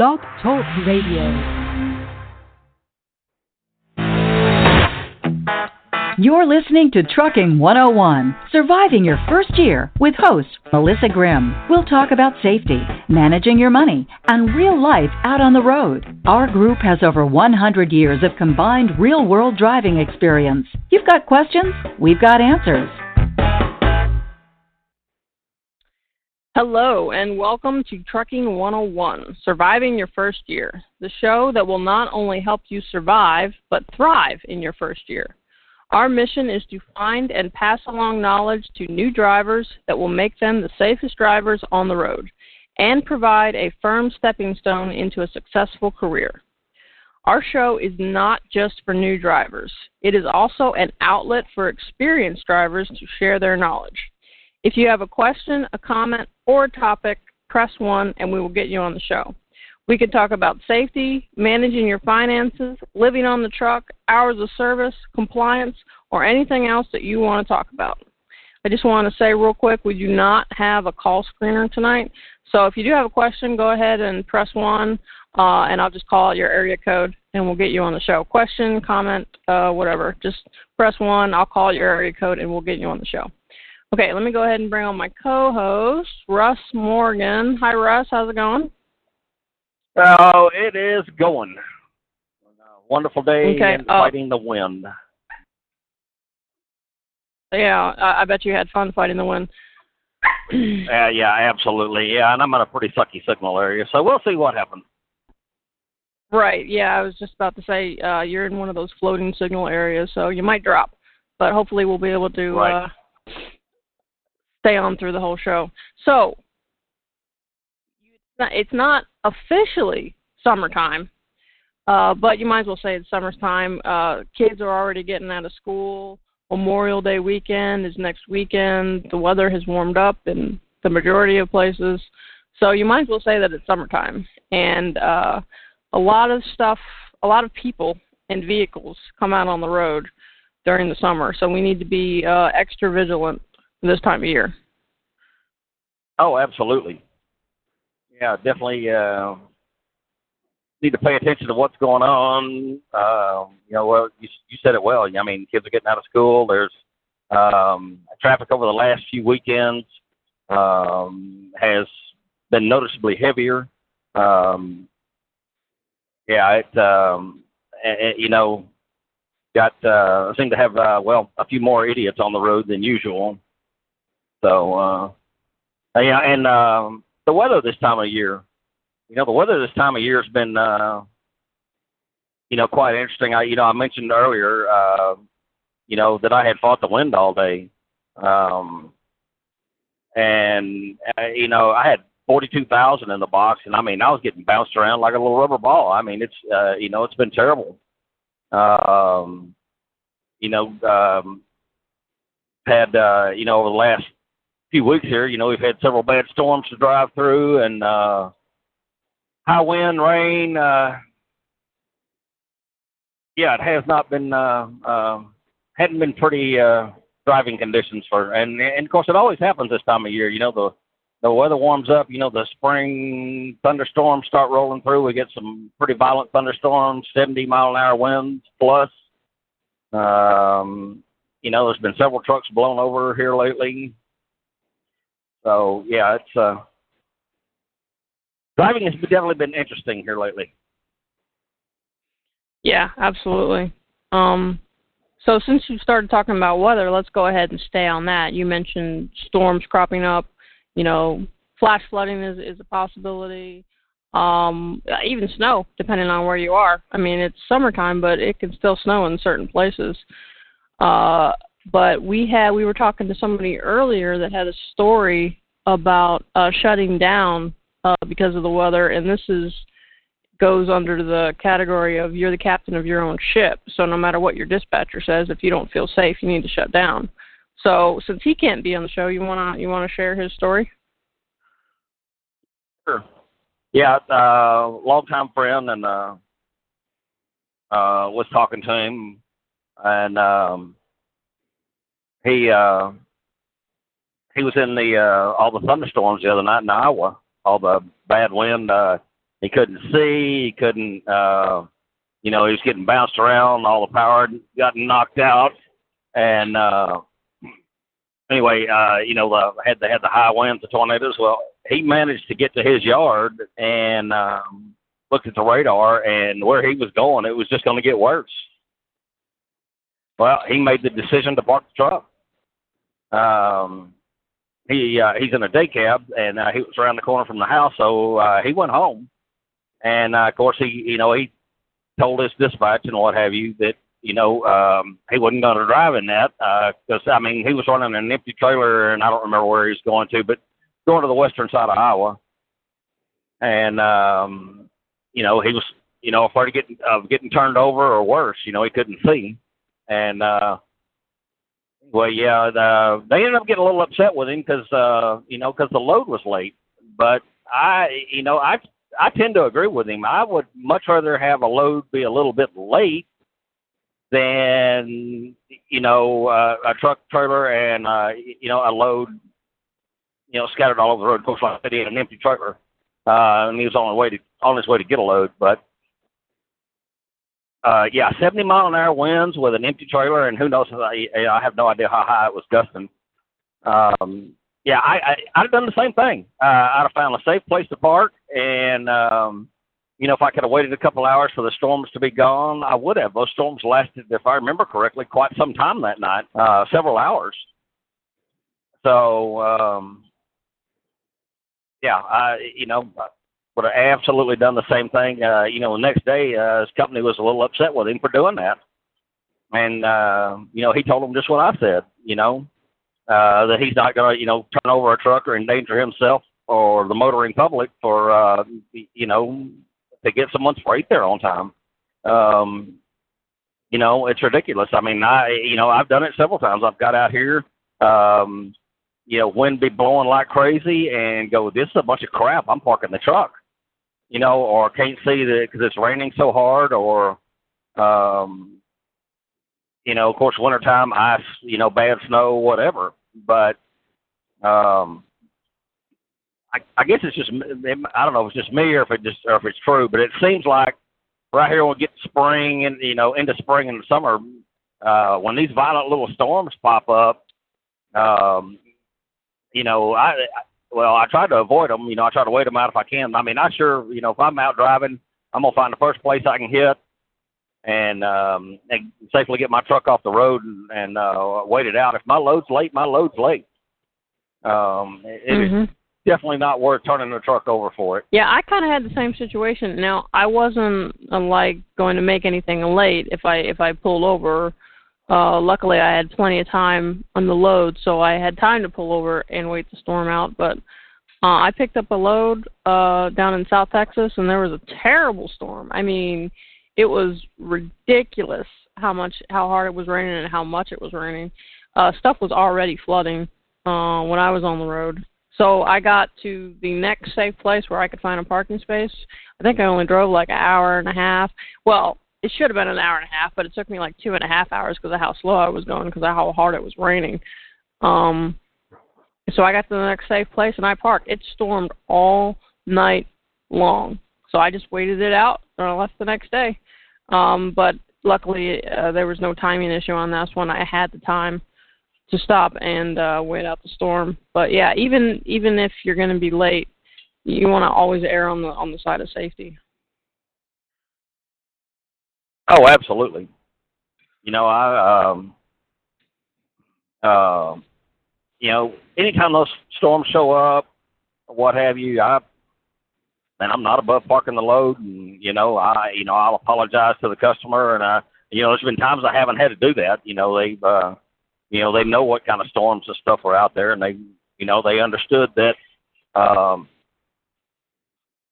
Blog Talk Radio. You're listening to Trucking 101 Surviving Your First Year with host Melissa Grimm. We'll talk about safety, managing your money, and real life out on the road. Our group has over 100 years of combined real world driving experience. You've got questions? We've got answers. Hello, and welcome to Trucking 101 Surviving Your First Year, the show that will not only help you survive, but thrive in your first year. Our mission is to find and pass along knowledge to new drivers that will make them the safest drivers on the road and provide a firm stepping stone into a successful career. Our show is not just for new drivers, it is also an outlet for experienced drivers to share their knowledge. If you have a question, a comment, or a topic, press 1 and we will get you on the show. We could talk about safety, managing your finances, living on the truck, hours of service, compliance, or anything else that you want to talk about. I just want to say real quick we do not have a call screener tonight. So if you do have a question, go ahead and press 1, uh, and I'll just call your area code and we'll get you on the show. Question, comment, uh, whatever. Just press 1, I'll call your area code, and we'll get you on the show. Okay, let me go ahead and bring on my co host, Russ Morgan. Hi, Russ. How's it going? Oh, it is going. wonderful day okay. and uh, fighting the wind. Yeah, I, I bet you had fun fighting the wind. uh, yeah, absolutely. Yeah, and I'm in a pretty sucky signal area, so we'll see what happens. Right. Yeah, I was just about to say uh, you're in one of those floating signal areas, so you might drop, but hopefully we'll be able to right. uh, stay on through the whole show. So it's not officially summertime, uh, but you might as well say it's summertime. Uh, kids are already getting out of school. Memorial Day weekend is next weekend. The weather has warmed up in the majority of places, so you might as well say that it's summertime. And uh, a lot of stuff, a lot of people and vehicles come out on the road during the summer, so we need to be uh, extra vigilant this time of year. Oh, absolutely yeah, definitely uh, need to pay attention to what's going on. Uh, you know, well, you, you said it well. I mean, kids are getting out of school. There's um, traffic over the last few weekends um, has been noticeably heavier. Um, yeah, it um, and, you know got uh, seem to have uh, well a few more idiots on the road than usual. So uh, yeah, and um, the weather this time of year. You know, the weather this time of year has been, uh, you know, quite interesting. I, you know, I mentioned earlier, uh, you know, that I had fought the wind all day, um, and uh, you know, I had forty-two thousand in the box, and I mean, I was getting bounced around like a little rubber ball. I mean, it's, uh, you know, it's been terrible. Um, you know, um, had, uh, you know, over the last few weeks here. You know, we've had several bad storms to drive through, and uh, high wind, rain. Uh, yeah, it has not been uh, uh, hadn't been pretty uh, driving conditions for, and and of course it always happens this time of year. You know, the the weather warms up. You know, the spring thunderstorms start rolling through. We get some pretty violent thunderstorms, 70 mile an hour winds plus. Um, you know, there's been several trucks blown over here lately. So yeah, it's uh, driving has definitely been interesting here lately. Yeah, absolutely. Um, so since you started talking about weather, let's go ahead and stay on that. You mentioned storms cropping up. You know, flash flooding is is a possibility. Um, even snow, depending on where you are. I mean, it's summertime, but it can still snow in certain places. Uh, but we had we were talking to somebody earlier that had a story about uh, shutting down uh, because of the weather, and this is goes under the category of you're the captain of your own ship. So no matter what your dispatcher says, if you don't feel safe, you need to shut down. So since he can't be on the show, you wanna you wanna share his story? Sure. Yeah, uh, longtime friend, and uh, uh, was talking to him, and um, he uh, he was in the uh, all the thunderstorms the other night in Iowa, all the bad wind. Uh, He couldn't see. He couldn't. Uh, you know, he was getting bounced around. All the power had gotten knocked out, and uh, anyway, uh, you know, uh, had they had the high winds, the tornadoes. Well, he managed to get to his yard and um, looked at the radar, and where he was going, it was just going to get worse. Well, he made the decision to park the truck. Um, he uh, he's in a day cab, and uh, he was around the corner from the house, so uh, he went home. And uh, of course, he you know he told his dispatch and what have you that you know um, he wasn't going to drive in that because uh, I mean he was running an empty trailer, and I don't remember where he was going to, but going to the western side of Iowa. And um, you know he was you know afraid of getting of getting turned over or worse. You know he couldn't see, and uh, well, yeah, the, they ended up getting a little upset with him because uh, you know because the load was late. But I, you know, I I tend to agree with him. I would much rather have a load be a little bit late than you know uh, a truck trailer and uh, you know a load you know scattered all over the road. Of course, like I said, he had an empty trailer, uh, and he was on his way to on his way to get a load. But uh, yeah, 70 mile an hour winds with an empty trailer, and who knows? I, I have no idea how high it was gusting. Um, yeah, I, I I'd have done the same thing. Uh, I'd have found a safe place to park, and um, you know, if I could have waited a couple hours for the storms to be gone, I would have. Those storms lasted, if I remember correctly, quite some time that night, uh, several hours. So, um, yeah, I, you know, would have absolutely done the same thing. Uh, you know, the next day, uh, his company was a little upset with him for doing that. And, uh, you know, he told them just what I said, you know, uh, that he's not going to, you know, turn over a truck or endanger himself or the motoring public for, uh, you know, to get someone's freight there on time. Um, you know, it's ridiculous. I mean, I, you know, I've done it several times. I've got out here, um, you know, wind be blowing like crazy and go, this is a bunch of crap. I'm parking the truck you know, or can't see that because it's raining so hard, or, um, you know, of course, wintertime, ice, you know, bad snow, whatever. But um, I, I guess it's just I don't know if it's just me or if it just or if it's true, but it seems like right here we get spring and you know into spring and summer, uh, when these violent little storms pop up, um, you know, I well, I try to avoid them. You know, I try to wait them out if I can. I mean, I sure, you know, if I'm out driving, I'm gonna find the first place I can hit and um and safely get my truck off the road and, and uh wait it out. If my load's late, my load's late. Um it mm-hmm. is definitely not worth turning the truck over for it. Yeah, I kind of had the same situation. Now, I wasn't uh, like going to make anything late if I if I pulled over uh, luckily, I had plenty of time on the load, so I had time to pull over and wait the storm out. But uh, I picked up a load uh, down in South Texas, and there was a terrible storm. I mean, it was ridiculous how much, how hard it was raining, and how much it was raining. Uh, stuff was already flooding uh, when I was on the road. So I got to the next safe place where I could find a parking space. I think I only drove like an hour and a half. Well, it should have been an hour and a half, but it took me like two and a half hours because of how slow I was going because of how hard it was raining. Um, so I got to the next safe place and I parked. It stormed all night long, so I just waited it out and I left the next day. Um, but luckily, uh, there was no timing issue on this one. I had the time to stop and uh, wait out the storm. But yeah, even even if you're going to be late, you want to always err on the on the side of safety. Oh, absolutely. You know, I um uh, you know, anytime those storms show up, what have you, I and I'm not above parking the load and you know, I you know, I'll apologize to the customer and I you know, there's been times I haven't had to do that. You know, they've uh you know, they know what kind of storms and stuff are out there and they you know, they understood that um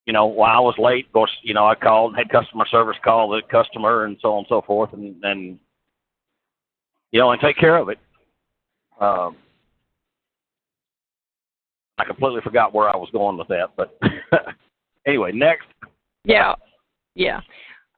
you know, while I was late, of course, you know, I called, had customer service call the customer and so on and so forth, and and you know, and take care of it. Um, I completely forgot where I was going with that, but anyway, next. Yeah, yeah.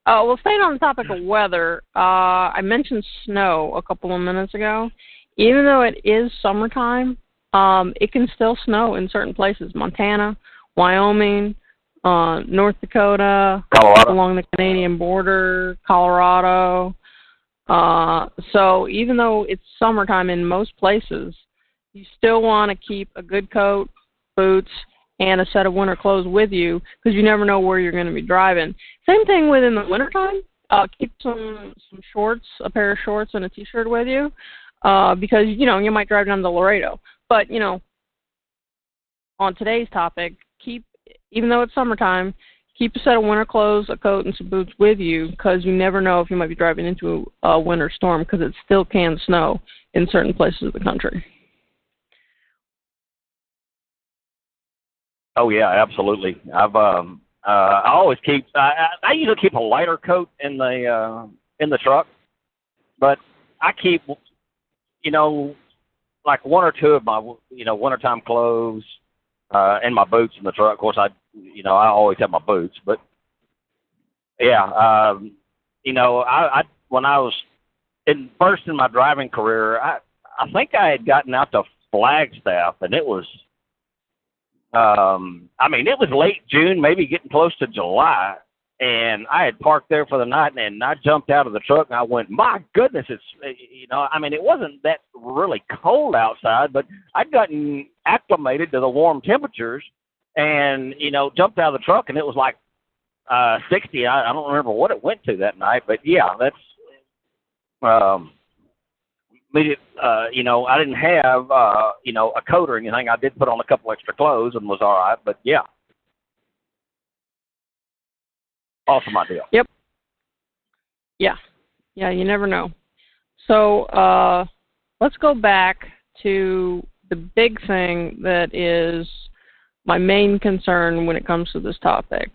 Uh, well, staying on the topic of weather, uh, I mentioned snow a couple of minutes ago. Even though it is summertime, um, it can still snow in certain places. Montana, Wyoming, uh, North Dakota, Colorado. along the Canadian border, Colorado. Uh, so even though it's summertime in most places, you still want to keep a good coat, boots, and a set of winter clothes with you because you never know where you're going to be driving. Same thing within the wintertime. Uh, keep some some shorts, a pair of shorts, and a t-shirt with you uh, because you know you might drive down to Laredo. But you know, on today's topic, keep even though it's summertime, keep a set of winter clothes, a coat, and some boots with you because you never know if you might be driving into a winter storm because it still can snow in certain places of the country. Oh yeah, absolutely. I've um uh I always keep I I I usually keep a lighter coat in the uh in the truck. But I keep you know like one or two of my you know wintertime clothes uh and my boots in the truck. Of course I you know I always have my boots, but yeah, um you know I I when I was in first in my driving career, I I think I had gotten out to Flagstaff and it was um I mean it was late June, maybe getting close to July, and I had parked there for the night and I jumped out of the truck and I went, My goodness, it's you know, I mean it wasn't that really cold outside, but I'd gotten acclimated to the warm temperatures and, you know, jumped out of the truck and it was like uh sixty. I, I don't remember what it went to that night, but yeah, that's um uh you know i didn't have uh you know a coat or anything i did put on a couple extra clothes and was all right but yeah awesome idea Yep. Yeah. Yeah, you never know. So uh, let's go back to the big thing that is my main concern when it comes to this topic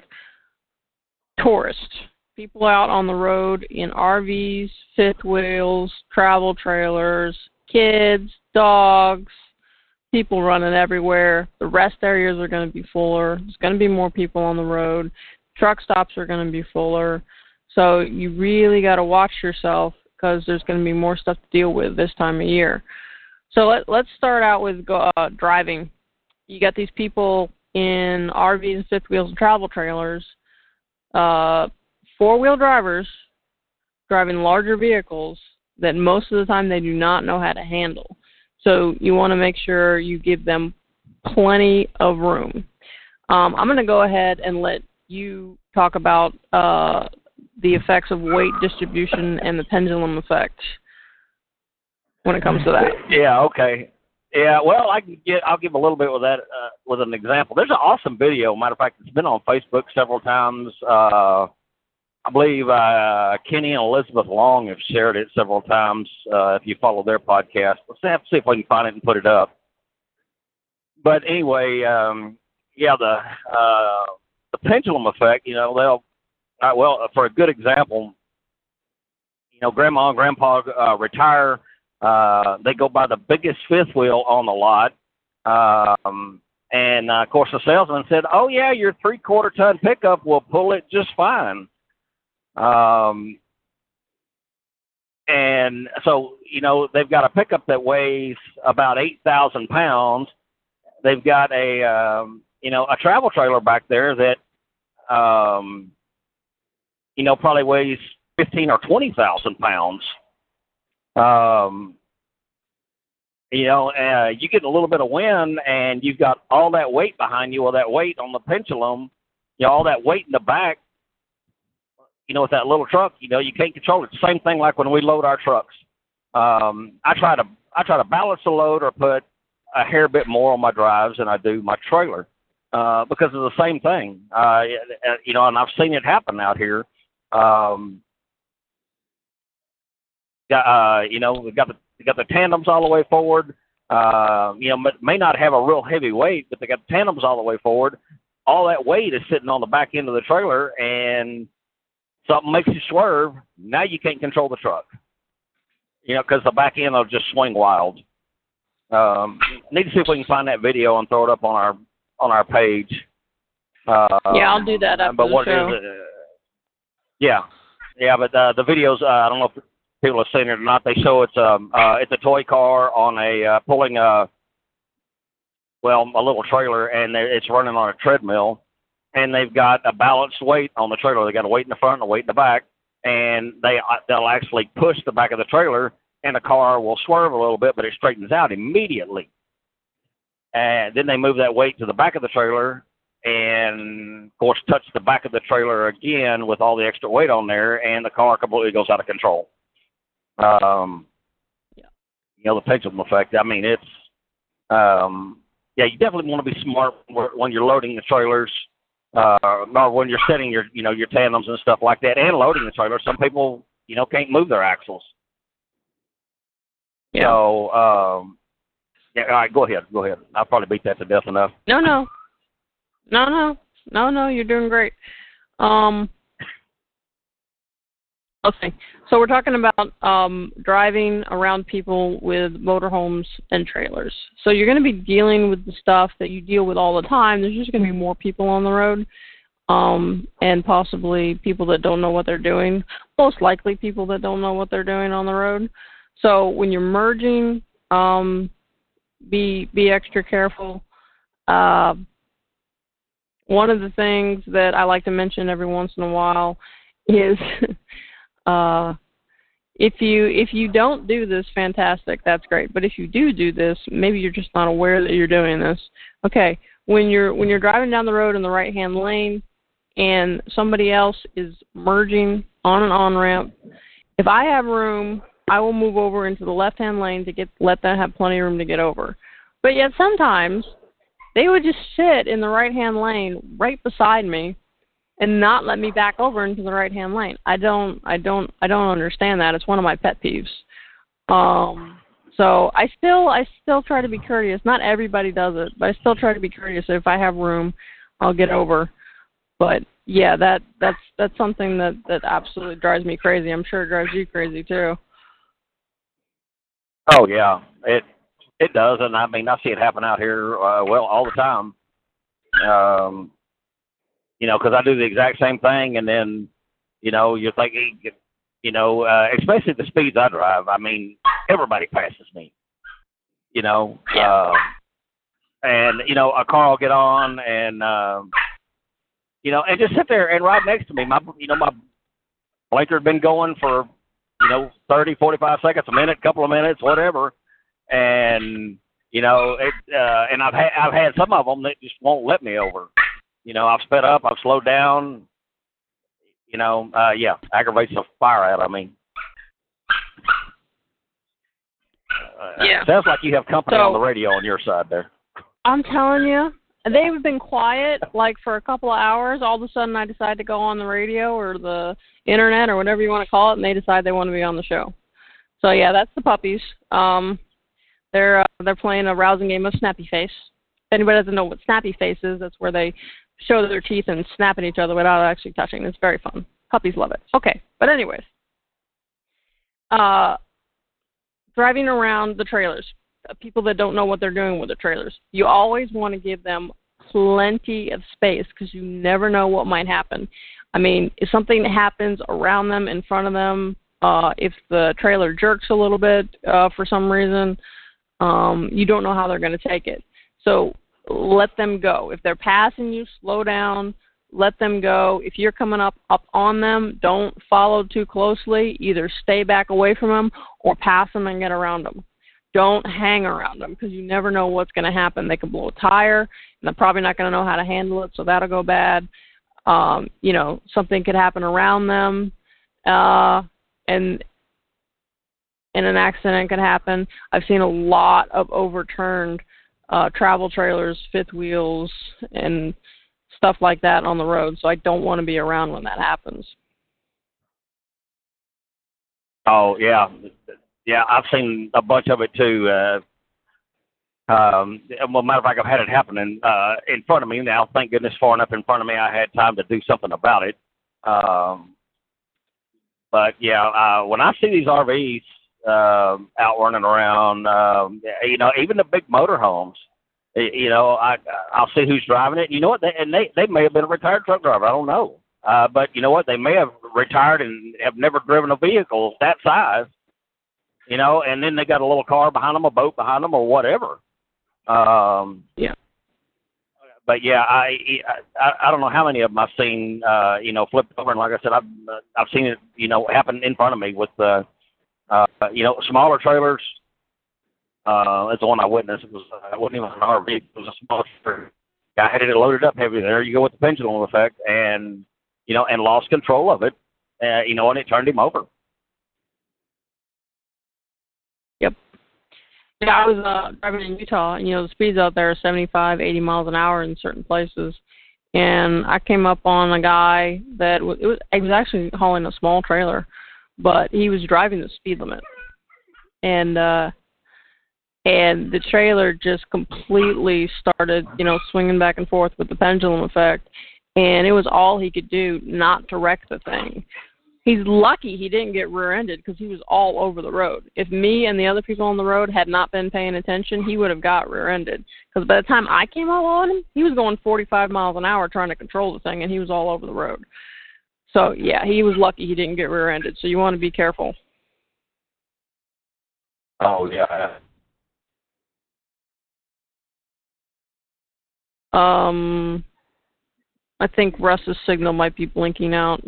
tourists. People out on the road in RVs, fifth wheels, travel trailers, kids, dogs, people running everywhere. The rest areas are going to be fuller. There's going to be more people on the road. Truck stops are going to be fuller. So you really got to watch yourself because there's going to be more stuff to deal with this time of year. So let, let's start out with uh, driving. You got these people in RVs, and fifth wheels, and travel trailers, uh, four wheel drivers driving larger vehicles that most of the time they do not know how to handle. So you want to make sure you give them plenty of room. Um, I'm going to go ahead and let you talk about uh, the effects of weight distribution and the pendulum effect when it comes to that. yeah okay yeah well i can get i'll give a little bit with that uh, with an example there's an awesome video matter of fact it's been on facebook several times uh I believe uh, Kenny and Elizabeth Long have shared it several times. Uh, if you follow their podcast, let's have to see if we can find it and put it up. But anyway, um, yeah, the uh, the pendulum effect. You know, they'll uh, well for a good example. You know, Grandma and Grandpa uh, retire. Uh, they go buy the biggest fifth wheel on the lot. Um, and uh, of course, the salesman said, "Oh yeah, your three quarter ton pickup will pull it just fine." Um, and so, you know, they've got a pickup that weighs about 8,000 pounds. They've got a, um, you know, a travel trailer back there that, um, you know, probably weighs 15 or 20,000 pounds. Um, you know, uh, you get a little bit of wind and you've got all that weight behind you, or that weight on the pendulum, you know, all that weight in the back you know, with that little truck, you know, you can't control it. Same thing like when we load our trucks. Um, I try to I try to balance the load or put a hair bit more on my drives than I do my trailer uh, because of the same thing. Uh, you know, and I've seen it happen out here. Um, uh, you know, we've got the got the tandems all the way forward. Uh, you know, may not have a real heavy weight, but they got the tandems all the way forward. All that weight is sitting on the back end of the trailer, and something makes you swerve, now you can't control the truck. You know, because the back end will just swing wild. Um, need to see if we can find that video and throw it up on our on our page. Uh, yeah, I'll do that after but the what show. Is, uh, yeah, yeah, but uh, the videos uh, I don't know if people have seen it or not. They show it's um uh, it's a toy car on a uh, pulling a well a little trailer and it's running on a treadmill and they've got a balanced weight on the trailer. They got a weight in the front and a weight in the back, and they they'll actually push the back of the trailer, and the car will swerve a little bit, but it straightens out immediately. And then they move that weight to the back of the trailer, and of course touch the back of the trailer again with all the extra weight on there, and the car completely goes out of control. Um, yeah. You know the pendulum effect. I mean, it's um, yeah. You definitely want to be smart when you're loading the trailers, uh, or when you're setting your you know your tandems and stuff like that, and loading the trailer. Some people you know can't move their axles. Yeah. So um, yeah. All right. Go ahead. Go ahead. I'll probably beat that to death enough. No, no, no, no, no, no. You're doing great. Um, Okay. So we're talking about um, driving around people with motorhomes and trailers. So you're going to be dealing with the stuff that you deal with all the time. There's just going to be more people on the road, um, and possibly people that don't know what they're doing. Most likely, people that don't know what they're doing on the road. So when you're merging, um, be be extra careful. Uh, one of the things that I like to mention every once in a while is uh, if you if you don't do this, fantastic, that's great. But if you do do this, maybe you're just not aware that you're doing this. Okay, when you're when you're driving down the road in the right hand lane, and somebody else is merging on an on ramp, if I have room, I will move over into the left hand lane to get let them have plenty of room to get over. But yet sometimes they would just sit in the right hand lane right beside me and not let me back over into the right hand lane. I don't I don't I don't understand that. It's one of my pet peeves. Um so I still I still try to be courteous. Not everybody does it, but I still try to be courteous. If I have room, I'll get over. But yeah, that that's that's something that that absolutely drives me crazy. I'm sure it drives you crazy too. Oh yeah, it it does, and I mean I see it happen out here uh, well all the time. Um, you know, because I do the exact same thing, and then, you know, you're thinking, you know, uh, especially the speeds I drive. I mean, everybody passes me. You know, yeah. uh, and you know, a car will get on, and um, you know, and just sit there and right next to me. My, you know, my blinker had been going for, you know, thirty, forty-five seconds, a minute, couple of minutes, whatever, and you know, it, uh, and I've had I've had some of them that just won't let me over you know, I've sped up, I've slowed down. You know, uh, yeah, aggravates the fire out of me. Uh, yeah. Sounds like you have company so, on the radio on your side there. I'm telling you, they've been quiet like for a couple of hours. All of a sudden, I decide to go on the radio or the internet or whatever you want to call it, and they decide they want to be on the show. So yeah, that's the puppies. Um, they're uh, they're playing a rousing game of Snappy Face. If anybody doesn't know what Snappy Face is, that's where they show their teeth and snap at each other without actually touching. It's very fun. Puppies love it. Okay, but anyways, uh, driving around the trailers. Uh, people that don't know what they're doing with the trailers, you always want to give them plenty of space because you never know what might happen. I mean, if something happens around them, in front of them, uh, if the trailer jerks a little bit uh, for some reason, um, you don't know how they're going to take it. So let them go. If they're passing you, slow down, let them go. If you're coming up up on them, don't follow too closely. Either stay back away from them or pass them and get around them. Don't hang around them because you never know what's going to happen. They can blow a tire, and they're probably not going to know how to handle it, so that'll go bad. Um, you know, something could happen around them, uh, and and an accident could happen. I've seen a lot of overturned uh, travel trailers, fifth wheels, and stuff like that on the road. So I don't want to be around when that happens. Oh yeah, yeah. I've seen a bunch of it too. Uh, um, well, matter of fact, I've had it happening uh, in front of me. Now, thank goodness, far enough in front of me, I had time to do something about it. Um, but yeah, uh, when I see these RVs uh, out running around. Um, you know, even the big motorhomes. You know, I I'll see who's driving it. You know what? They, and they they may have been a retired truck driver. I don't know. Uh, but you know what? They may have retired and have never driven a vehicle that size. You know, and then they got a little car behind them, a boat behind them, or whatever. Um, yeah. but yeah, I, I I don't know how many of them I've seen, uh, you know, flipped over, and like I said, I've uh, I've seen it, you know, happen in front of me with, uh, uh, you know, smaller trailers. Uh, that's the one I witnessed. It was uh, it wasn't even an RV; it was a small trailer. I had it loaded up heavy. There you go with the pendulum effect, and you know, and lost control of it, uh, you know, and it turned him over. Yeah, I was uh, driving in Utah, and you know the speeds out there are 75, 80 miles an hour in certain places. And I came up on a guy that was, it was he was actually hauling a small trailer, but he was driving the speed limit, and uh, and the trailer just completely started, you know, swinging back and forth with the pendulum effect, and it was all he could do not to wreck the thing he's lucky he didn't get rear-ended because he was all over the road. If me and the other people on the road had not been paying attention, he would have got rear-ended. Because by the time I came up on him, he was going 45 miles an hour trying to control the thing, and he was all over the road. So yeah, he was lucky he didn't get rear-ended. So you want to be careful. Oh yeah. Um, I think Russ's signal might be blinking out.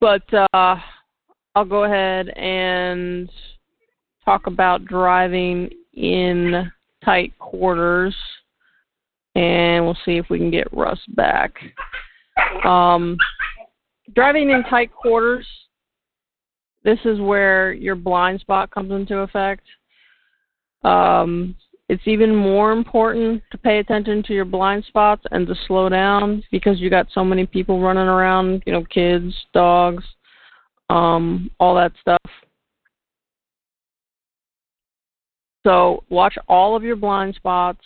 But uh, I'll go ahead and talk about driving in tight quarters, and we'll see if we can get Russ back. Um, driving in tight quarters, this is where your blind spot comes into effect. Um, it's even more important to pay attention to your blind spots and to slow down because you got so many people running around, you know, kids, dogs, um, all that stuff. So watch all of your blind spots.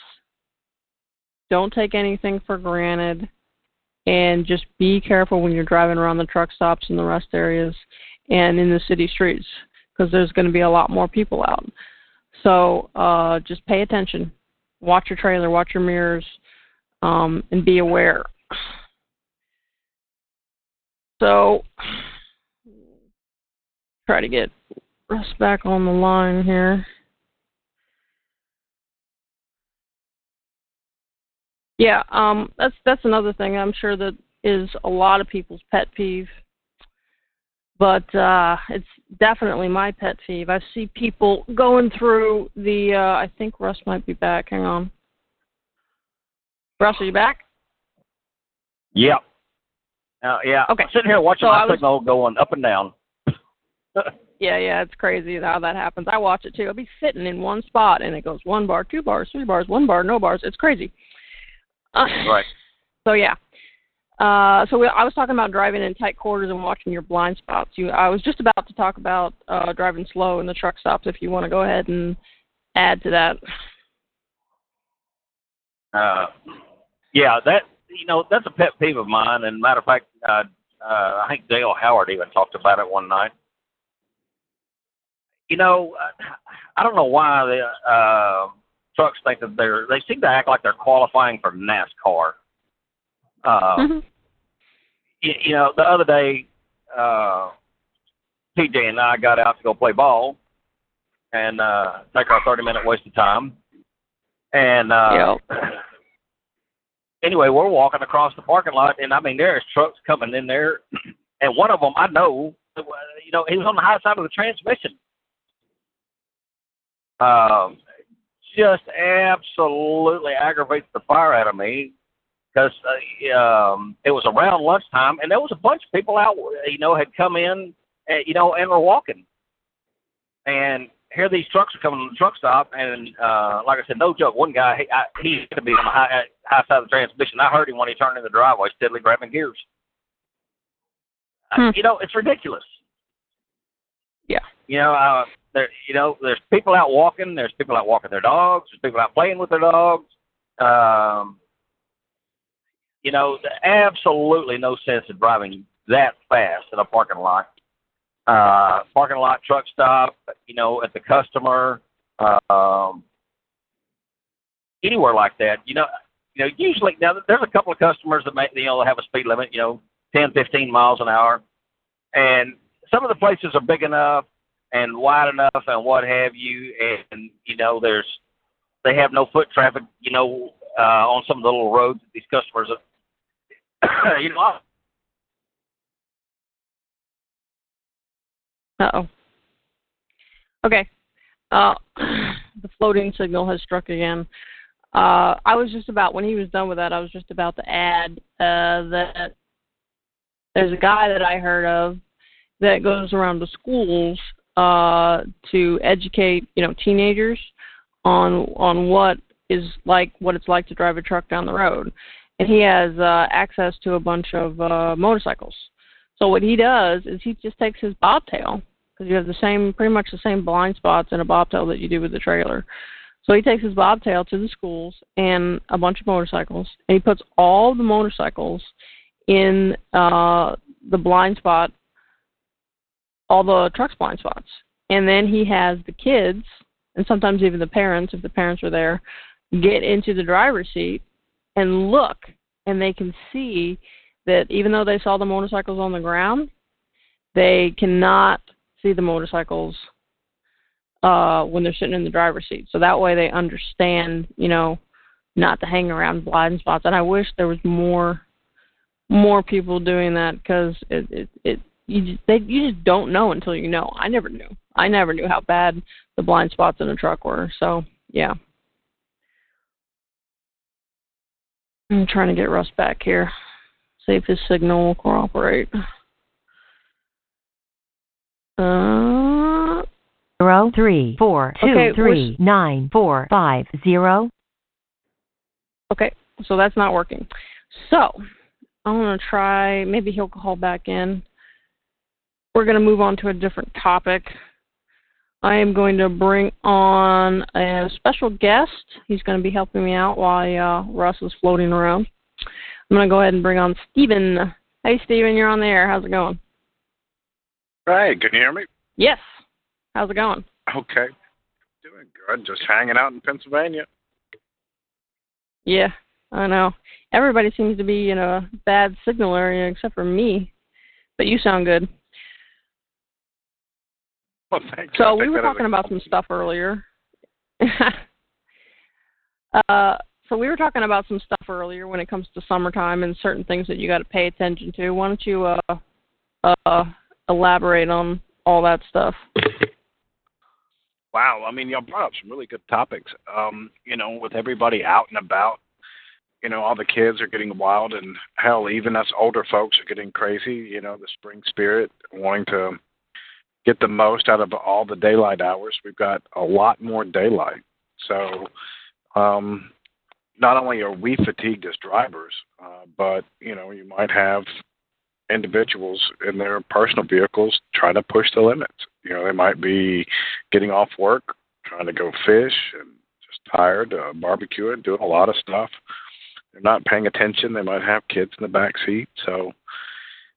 Don't take anything for granted. And just be careful when you're driving around the truck stops and the rest areas and in the city streets because there's going to be a lot more people out. So uh, just pay attention, watch your trailer, watch your mirrors, um, and be aware. So try to get Russ back on the line here. Yeah, um, that's that's another thing I'm sure that is a lot of people's pet peeve but uh, it's definitely my pet peeve. I see people going through the. Uh, I think Russ might be back. Hang on. Russ, are you back? Yeah. Uh, yeah. Okay. I'm sitting here watching so my was, signal going up and down. yeah, yeah, it's crazy how that happens. I watch it too. I'll be sitting in one spot and it goes one bar, two bars, three bars, one bar, no bars. It's crazy. Uh, right. So yeah, uh, so we, I was talking about driving in tight quarters and watching your blind spots. You, I was just about to talk about uh, driving slow in the truck stops. If you want to go ahead and add to that. Uh, yeah, that you know that's a pet peeve of mine. And matter of fact, uh, uh, I think Dale Howard even talked about it one night. You know, I don't know why the uh, trucks think that they're. They seem to act like they're qualifying for NASCAR. Uh, mm-hmm. you, you know, the other day, uh, TJ and I got out to go play ball and uh, take our 30 minute waste of time. And uh, yep. anyway, we're walking across the parking lot, and I mean, there's trucks coming in there, and one of them I know, you know, he was on the high side of the transmission. Um, just absolutely aggravates the fire out of me because uh, um, it was around lunchtime, and there was a bunch of people out, you know, had come in, uh, you know, and were walking. And here these trucks are coming to the truck stop, and uh, like I said, no joke. One guy, he, I, he had to be on the high, high side of the transmission. I heard him when he turned in the driveway, steadily grabbing gears. Uh, hmm. Uh, you know, it's ridiculous. Yeah. You know, uh, there, you know, there's people out walking. There's people out walking their dogs. There's people out playing with their dogs. Um, you know, absolutely no sense in driving that fast in a parking lot. Uh, parking lot, truck stop, you know, at the customer, um, anywhere like that. You know, you know, usually now there's a couple of customers that may, you know, have a speed limit, you know, 10, 15 miles an hour, and some of the places are big enough and wide enough and what have you, and you know, there's they have no foot traffic, you know, uh, on some of the little roads that these customers, you know. Uh oh. Okay. Uh, the floating signal has struck again. Uh, I was just about when he was done with that. I was just about to add uh, that there's a guy that I heard of that goes around to schools uh, to educate you know teenagers on on what is like what it's like to drive a truck down the road, and he has uh, access to a bunch of uh, motorcycles. So what he does is he just takes his bobtail because you have the same pretty much the same blind spots in a bobtail that you do with the trailer so he takes his bobtail to the schools and a bunch of motorcycles, and he puts all the motorcycles in uh, the blind spot, all the truck's blind spots. And then he has the kids, and sometimes even the parents, if the parents are there, get into the driver's seat and look, and they can see that even though they saw the motorcycles on the ground, they cannot see the motorcycles uh, when they're sitting in the driver's seat. So that way they understand, you know, not to hang around blind spots. And I wish there was more more people doing that because it it, it you just, they you just don't know until you know. I never knew. I never knew how bad the blind spots in a truck were. So yeah. I'm trying to get Russ back here. See if his signal will cooperate. Uh, zero three four two Okay, three nine four five zero. Okay, so that's not working. So I'm gonna try. Maybe he'll call back in. We're gonna move on to a different topic. I am going to bring on a special guest. He's going to be helping me out while uh, Russ is floating around. I'm going to go ahead and bring on Steven. Hey, Steven, you're on the air. How's it going? Hey, can you hear me? Yes. How's it going? Okay. Doing good. Just hanging out in Pennsylvania. Yeah, I know. Everybody seems to be in a bad signal area except for me. But you sound good. Well. So we were that as a talking about some stuff earlier. uh, so we were talking about some stuff earlier when it comes to summertime and certain things that you got to pay attention to. Why don't you uh, uh, elaborate on all that stuff? Wow. I mean, y'all brought up some really good topics. Um, you know, with everybody out and about, you know, all the kids are getting wild, and hell, even us older folks are getting crazy. You know, the spring spirit, wanting to get the most out of all the daylight hours. We've got a lot more daylight. So, um, not only are we fatigued as drivers, uh, but, you know, you might have individuals in their personal vehicles trying to push the limits. You know, they might be getting off work, trying to go fish, and just tired, uh, barbecuing, doing a lot of stuff. They're not paying attention. They might have kids in the back seat. So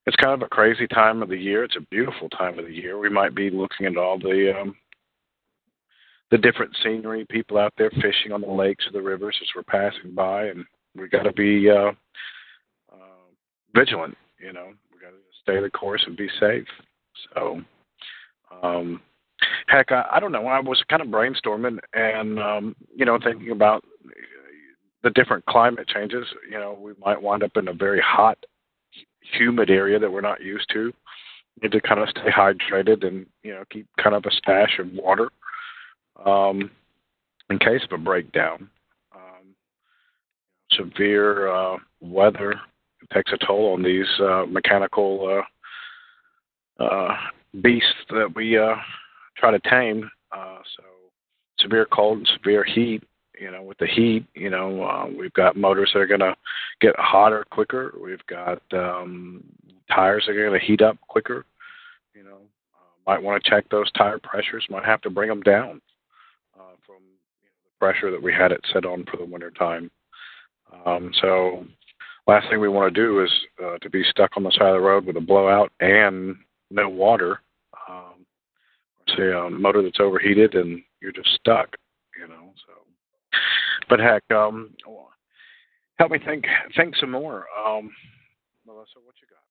it's kind of a crazy time of the year. It's a beautiful time of the year. We might be looking at all the um, the different scenery, people out there fishing on the lakes or the rivers as we're passing by, and we got to be uh, uh, vigilant. You know, we got to stay the course and be safe. So, um, heck, I, I don't know. I was kind of brainstorming and um, you know thinking about the different climate changes. You know, we might wind up in a very hot, humid area that we're not used to. Need to kind of stay hydrated and you know keep kind of a stash of water um, in case of a breakdown. Um, severe uh, weather takes a toll on these uh, mechanical uh, uh, beasts that we uh, try to tame. Uh, so severe cold and severe heat. You know, with the heat, you know, uh, we've got motors that are going to get hotter quicker. We've got um, tires that are going to heat up quicker. You know, uh, might want to check those tire pressures. Might have to bring them down uh, from you know, the pressure that we had it set on for the winter time. Um, so last thing we want to do is uh, to be stuck on the side of the road with a blowout and no water. Um, say a motor that's overheated and you're just stuck, you know. So, but heck, um, help me think think some more, um, Melissa. What you got?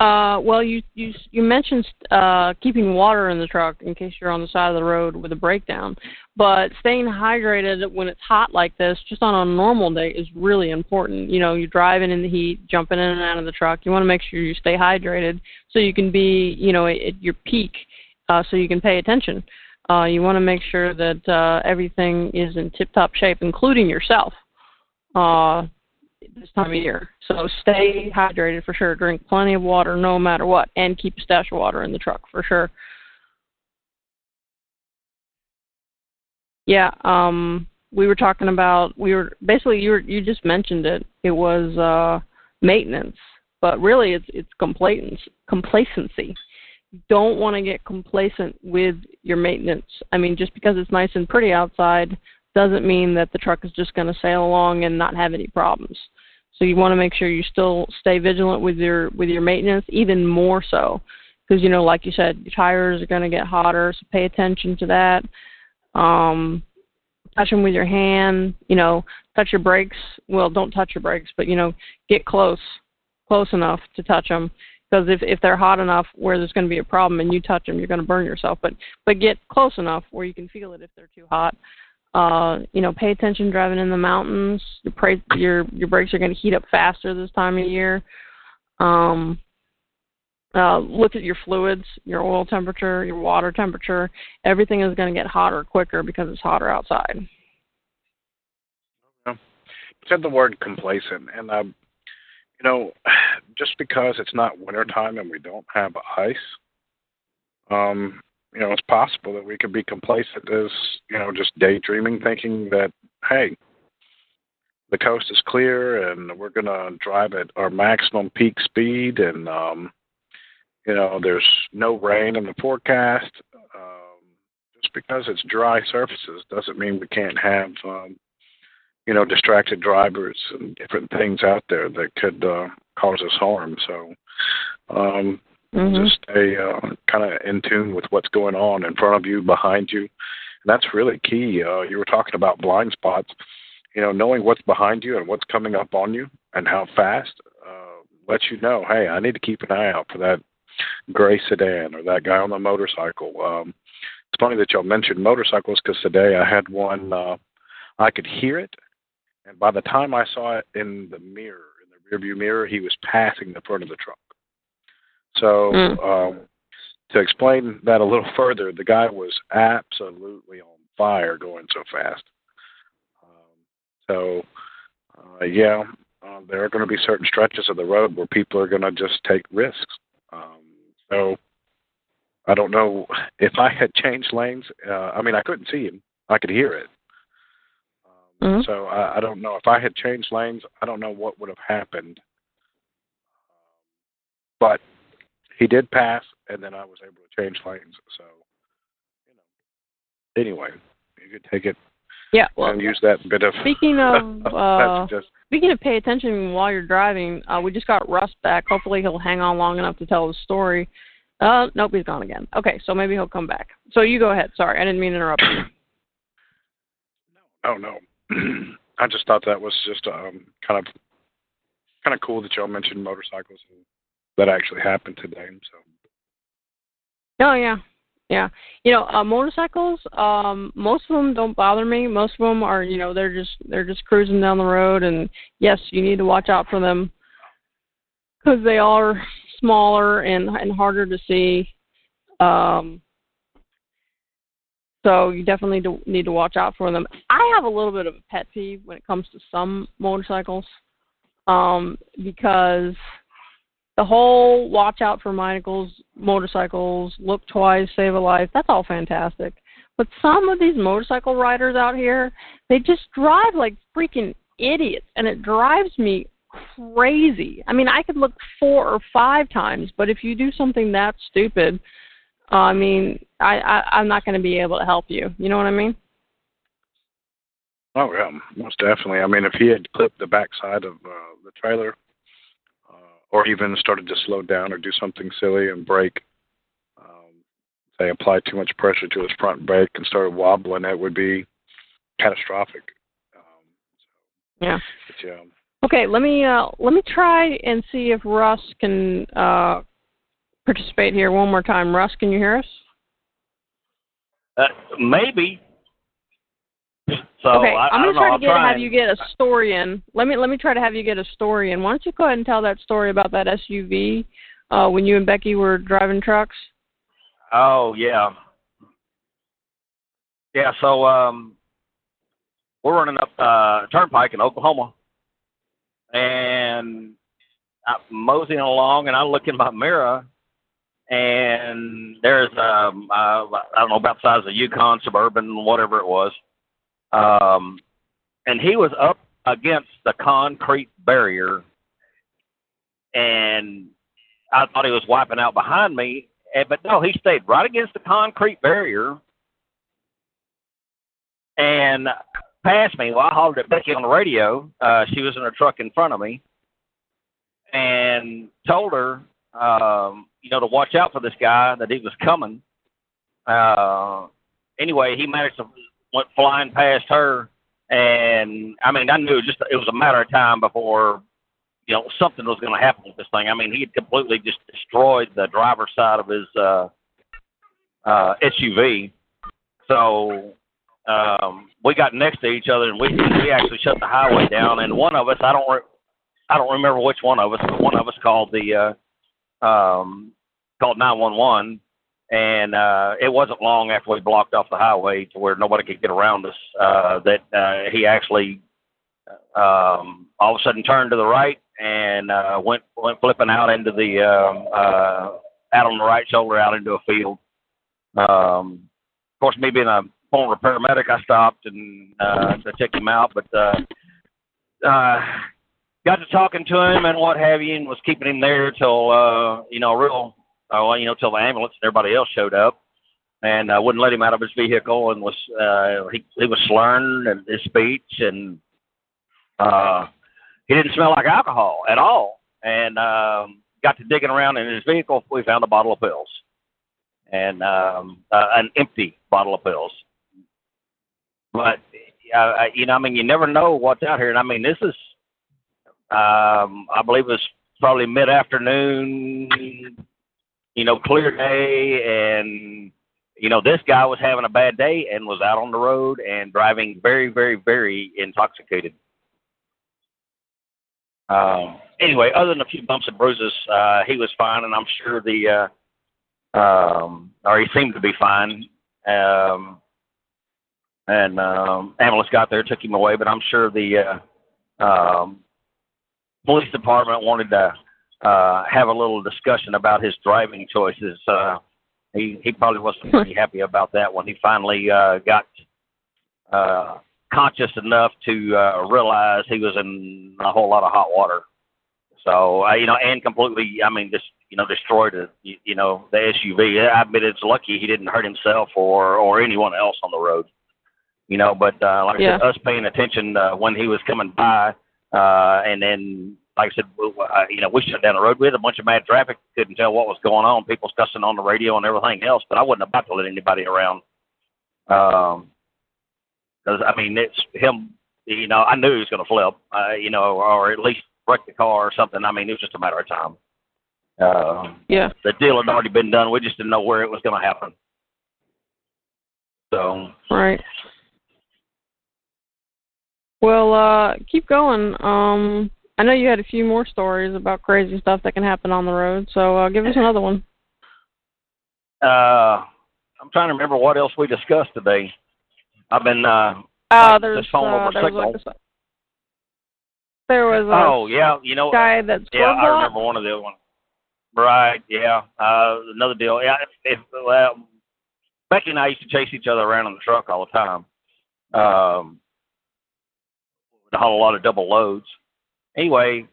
Uh, well, you you you mentioned uh, keeping water in the truck in case you're on the side of the road with a breakdown, but staying hydrated when it's hot like this, just on a normal day, is really important. You know, you're driving in the heat, jumping in and out of the truck. You want to make sure you stay hydrated so you can be, you know, at your peak, uh, so you can pay attention. Uh, you want to make sure that uh, everything is in tip-top shape, including yourself. Uh, this time of year. So stay hydrated for sure. Drink plenty of water no matter what, and keep a stash of water in the truck for sure. Yeah, um, we were talking about we were basically you were you just mentioned it. It was uh, maintenance, but really it's it's complacency. Complacency. You don't want to get complacent with your maintenance. I mean, just because it's nice and pretty outside doesn't mean that the truck is just going to sail along and not have any problems. So you want to make sure you still stay vigilant with your with your maintenance, even more so, because you know, like you said, your tires are going to get hotter, so pay attention to that. Um, touch them with your hand. You know, touch your brakes. Well, don't touch your brakes, but you know, get close, close enough to touch them. Because if if they're hot enough where there's going to be a problem and you touch them, you're going to burn yourself. But but get close enough where you can feel it if they're too hot uh you know pay attention driving in the mountains. Your pray, your your brakes are going to heat up faster this time of year. Um uh look at your fluids your oil temperature your water temperature. Everything is going to get hotter quicker because it's hotter outside. Said the word complacent and um you know just because it's not wintertime and we don't have ice um you know, it's possible that we could be complacent as, you know, just daydreaming, thinking that, hey, the coast is clear and we're going to drive at our maximum peak speed and, um, you know, there's no rain in the forecast. Um, just because it's dry surfaces doesn't mean we can't have, um, you know, distracted drivers and different things out there that could uh, cause us harm. So, um, Mm-hmm. Just stay uh, kind of in tune with what's going on in front of you, behind you. And that's really key. Uh, you were talking about blind spots. You know, knowing what's behind you and what's coming up on you and how fast uh, lets you know, hey, I need to keep an eye out for that gray sedan or that guy on the motorcycle. Um, it's funny that y'all mentioned motorcycles because today I had one. Uh, I could hear it, and by the time I saw it in the mirror, in the rearview mirror, he was passing the front of the truck. So mm. um, to explain that a little further, the guy was absolutely on fire going so fast. Um, so uh, yeah, uh, there are going to be certain stretches of the road where people are going to just take risks. Um, so I don't know if I had changed lanes. Uh, I mean, I couldn't see him; I could hear it. Um, mm-hmm. So I, I don't know if I had changed lanes. I don't know what would have happened. But he did pass, and then I was able to change lanes. So, you know, anyway, you could take it. Yeah, well, and use that bit of. Speaking of, uh, just, speaking of pay attention while you're driving, uh, we just got Russ back. Hopefully, he'll hang on long enough to tell the story. Uh, nope, he's gone again. Okay, so maybe he'll come back. So you go ahead. Sorry, I didn't mean to interrupt you. No, Oh no. I just thought that was just um, kind of kind of cool that y'all mentioned motorcycles and that actually happened today. So. Oh yeah, yeah. You know, uh, motorcycles. Um, most of them don't bother me. Most of them are, you know, they're just they're just cruising down the road, and yes, you need to watch out for them because they are smaller and and harder to see. Um, so you definitely do, need to watch out for them. I have a little bit of a pet peeve when it comes to some motorcycles um, because the whole watch out for motorcycles, motorcycles, look twice, save a life, that's all fantastic. But some of these motorcycle riders out here, they just drive like freaking idiots and it drives me crazy. I mean, I could look four or five times, but if you do something that stupid, uh, I mean, I, I I'm not going to be able to help you. You know what I mean? Oh yeah, most definitely. I mean, if he had clipped the backside of uh, the trailer, or even started to slow down or do something silly and break. um, they applied too much pressure to his front brake and started wobbling, it would be catastrophic. Um, so, yeah. But, yeah. Okay, let me uh, let me try and see if Russ can uh, participate here one more time. Russ, can you hear us? Uh, maybe. So okay, I, I'm gonna try know. to get try have and- you get a story in. Let me let me try to have you get a story in. Why don't you go ahead and tell that story about that SUV uh, when you and Becky were driving trucks? Oh yeah, yeah. So um, we're running up uh, Turnpike in Oklahoma, and I'm moseying along, and I look in my mirror, and there's um, uh, I don't know about the size of a Yukon Suburban, whatever it was, um, and he was up against the concrete barrier, and I thought he was wiping out behind me, but no, he stayed right against the concrete barrier and passed me. Well, I hollered at Becky on the radio. Uh, she was in her truck in front of me, and told her, um, you know, to watch out for this guy that he was coming. Uh, anyway, he managed to went flying past her, and I mean, I knew just it was a matter of time before you know something was going to happen with this thing. I mean, he had completely just destroyed the driver's side of his uh, uh, SUV. So um, we got next to each other, and we we actually shut the highway down. And one of us, I don't re- I don't remember which one of us, but one of us called the uh, um, called nine one one. And uh, it wasn't long after we blocked off the highway to where nobody could get around us uh, that uh, he actually um, all of a sudden turned to the right and uh, went went flipping out into the um, uh, out on the right shoulder out into a field. Um, of course, me being a former paramedic, I stopped and uh, to check him out, but uh, uh, got to talking to him and what have you, and was keeping him there till uh, you know real well, you know till the ambulance and everybody else showed up. And uh, wouldn't let him out of his vehicle, and was uh, he he was slurring and his speech, and uh, he didn't smell like alcohol at all. And um, got to digging around in his vehicle, we found a bottle of pills, and um, uh, an empty bottle of pills. But uh, you know, I mean, you never know what's out here. And I mean, this is, um, I believe, it was probably mid afternoon. You know, clear day, and you know, this guy was having a bad day and was out on the road and driving very, very, very intoxicated. Um, anyway, other than a few bumps and bruises, uh, he was fine, and I'm sure the, uh, um, or he seemed to be fine. Um, and um, ambulance got there, took him away, but I'm sure the uh, um, police department wanted to uh, have a little discussion about his driving choices. Uh, he he probably wasn't very happy about that when he finally uh, got uh, conscious enough to uh, realize he was in a whole lot of hot water. So uh, you know, and completely, I mean, just you know, destroyed it. You, you know, the SUV. I admit it's lucky he didn't hurt himself or or anyone else on the road. You know, but uh, like Yeah. I said, us paying attention uh, when he was coming by, uh, and then like I said, we, uh, you know, we shut down the road. We had a bunch of mad traffic. Couldn't tell what was going on. People cussing on the radio and everything else. But I wasn't about to let anybody around. Um, because I mean, it's him. You know, I knew he was going to flip. Uh, you know, or at least wreck the car or something. I mean, it was just a matter of time. Uh, Yeah. the deal had already been done. We just didn't know where it was going to happen. So, Right. Well, uh, keep going. Um, I know you had a few more stories about crazy stuff that can happen on the road, so uh, give us another one. uh, I'm trying to remember what else we discussed today. I've been. Uh, Uh, there's this phone uh, over there was like a, there was a oh yeah, you know. guy that Yeah, I remember one of the other ones. Right. Yeah. Uh, another deal. Yeah. If well, Becky and I used to chase each other around in the truck all the time. Um, a whole lot of double loads. Anyway,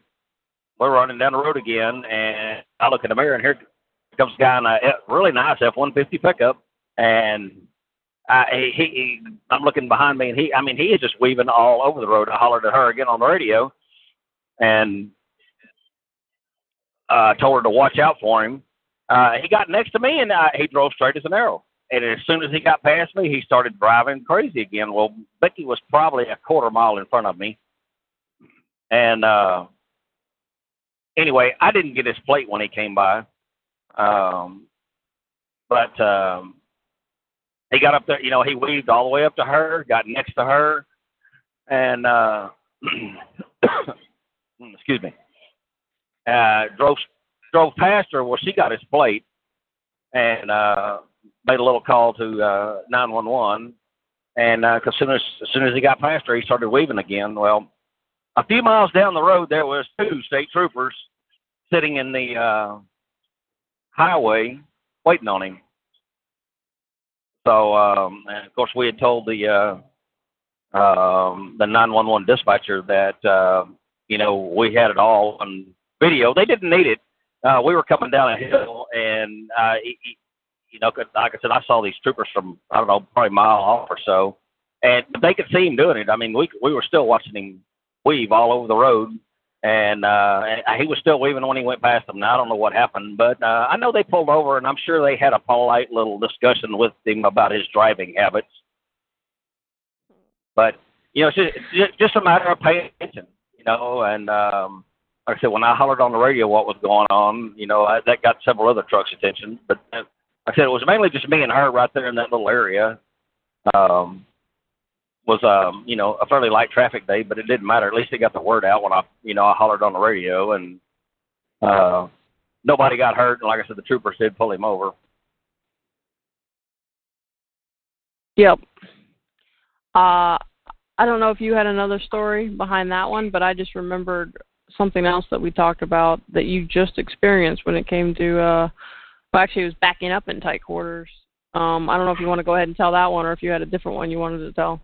we're running down the road again, and I look in the mirror, and here comes a guy in a really nice F-150 pickup, and I, he, he, I'm looking behind me, and he, I mean, he is just weaving all over the road. I hollered at her again on the radio, and uh, told her to watch out for him. Uh, he got next to me and uh, he drove straight as an arrow. And as soon as he got past me, he started driving crazy again. Well, Becky was probably a quarter mile in front of me. And uh, anyway, I didn't get his plate when he came by. Um, but um, he got up there, you know, he weaved all the way up to her, got next to her, and uh, excuse me, uh, drove drove past her. Well, she got his plate and uh, made a little call to uh, 911. And because uh, soon as as soon as he got past her, he started weaving again. Well, a few miles down the road, there was two state troopers sitting in the uh, highway waiting on him. So, um, and of course, we had told the uh, um, the 911 dispatcher that uh, you know we had it all on video. They didn't need it. Uh, we were coming down a hill, and uh, he, he, you know, like I said, I saw these troopers from I don't know, probably a mile off or so, and they could see him doing it. I mean, we we were still watching him weave all over the road, and uh, he was still weaving when he went past them. Now I don't know what happened, but uh, I know they pulled over, and I'm sure they had a polite little discussion with him about his driving habits. But you know, it's just, just a matter of paying attention, you know. And um, like I said, when I hollered on the radio what was going on, you know, I, that got several other trucks' attention. But uh, like I said it was mainly just me and her right there in that little area. Um, was um you know a fairly light traffic day, but it didn't matter. At least it got the word out when I you know I hollered on the radio, and uh, nobody got hurt. And like I said, the troopers did pull him over. Yep. Uh, I don't know if you had another story behind that one, but I just remembered something else that we talked about that you just experienced when it came to uh well actually it was backing up in tight quarters. Um, I don't know if you want to go ahead and tell that one or if you had a different one you wanted to tell.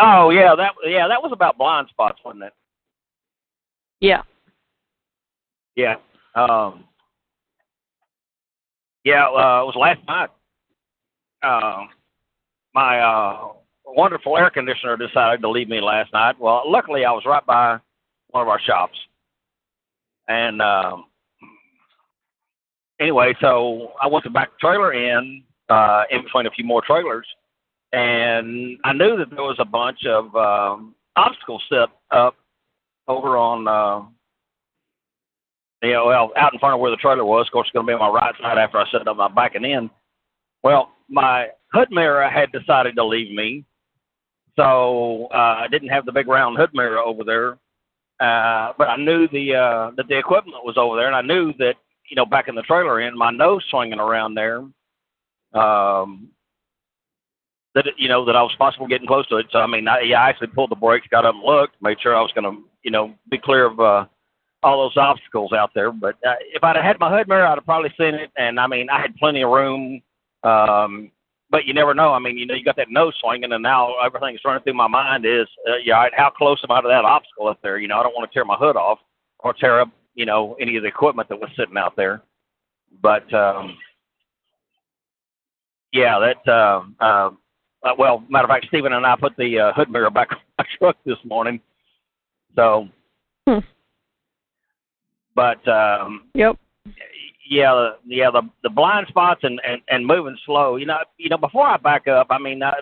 Oh yeah, that yeah, that was about blind spots, wasn't it? Yeah. Yeah. Um Yeah, uh, it was last night. Uh, my uh wonderful air conditioner decided to leave me last night. Well, luckily I was right by one of our shops. And um anyway, so I went to back trailer in, uh, in between a few more trailers and I knew that there was a bunch of um, obstacles set up over on, uh, you know, out in front of where the trailer was. Of course, it's going to be on my right side after I set up my backing in. Well, my hood mirror had decided to leave me, so uh, I didn't have the big round hood mirror over there. Uh, but I knew the uh, that the equipment was over there, and I knew that you know back in the trailer in my nose swinging around there. Um, that you know that I was possible getting close to it. So I mean, I, yeah, I actually pulled the brakes, got up and looked, made sure I was going to you know be clear of uh, all those obstacles out there. But uh, if I'd have had my hood mirror, I'd have probably seen it. And I mean, I had plenty of room. Um, but you never know. I mean, you know, you got that nose swinging, and now everything's running through my mind is, uh, yeah, how close am I to that obstacle up there? You know, I don't want to tear my hood off or tear up, you know, any of the equipment that was sitting out there. But um, yeah, that uh, uh, uh, well, matter of fact, Stephen and I put the uh, hood mirror back on my truck this morning. So, hmm. but um, yep, yeah, yeah, the the blind spots and, and and moving slow. You know, you know, before I back up, I mean, I,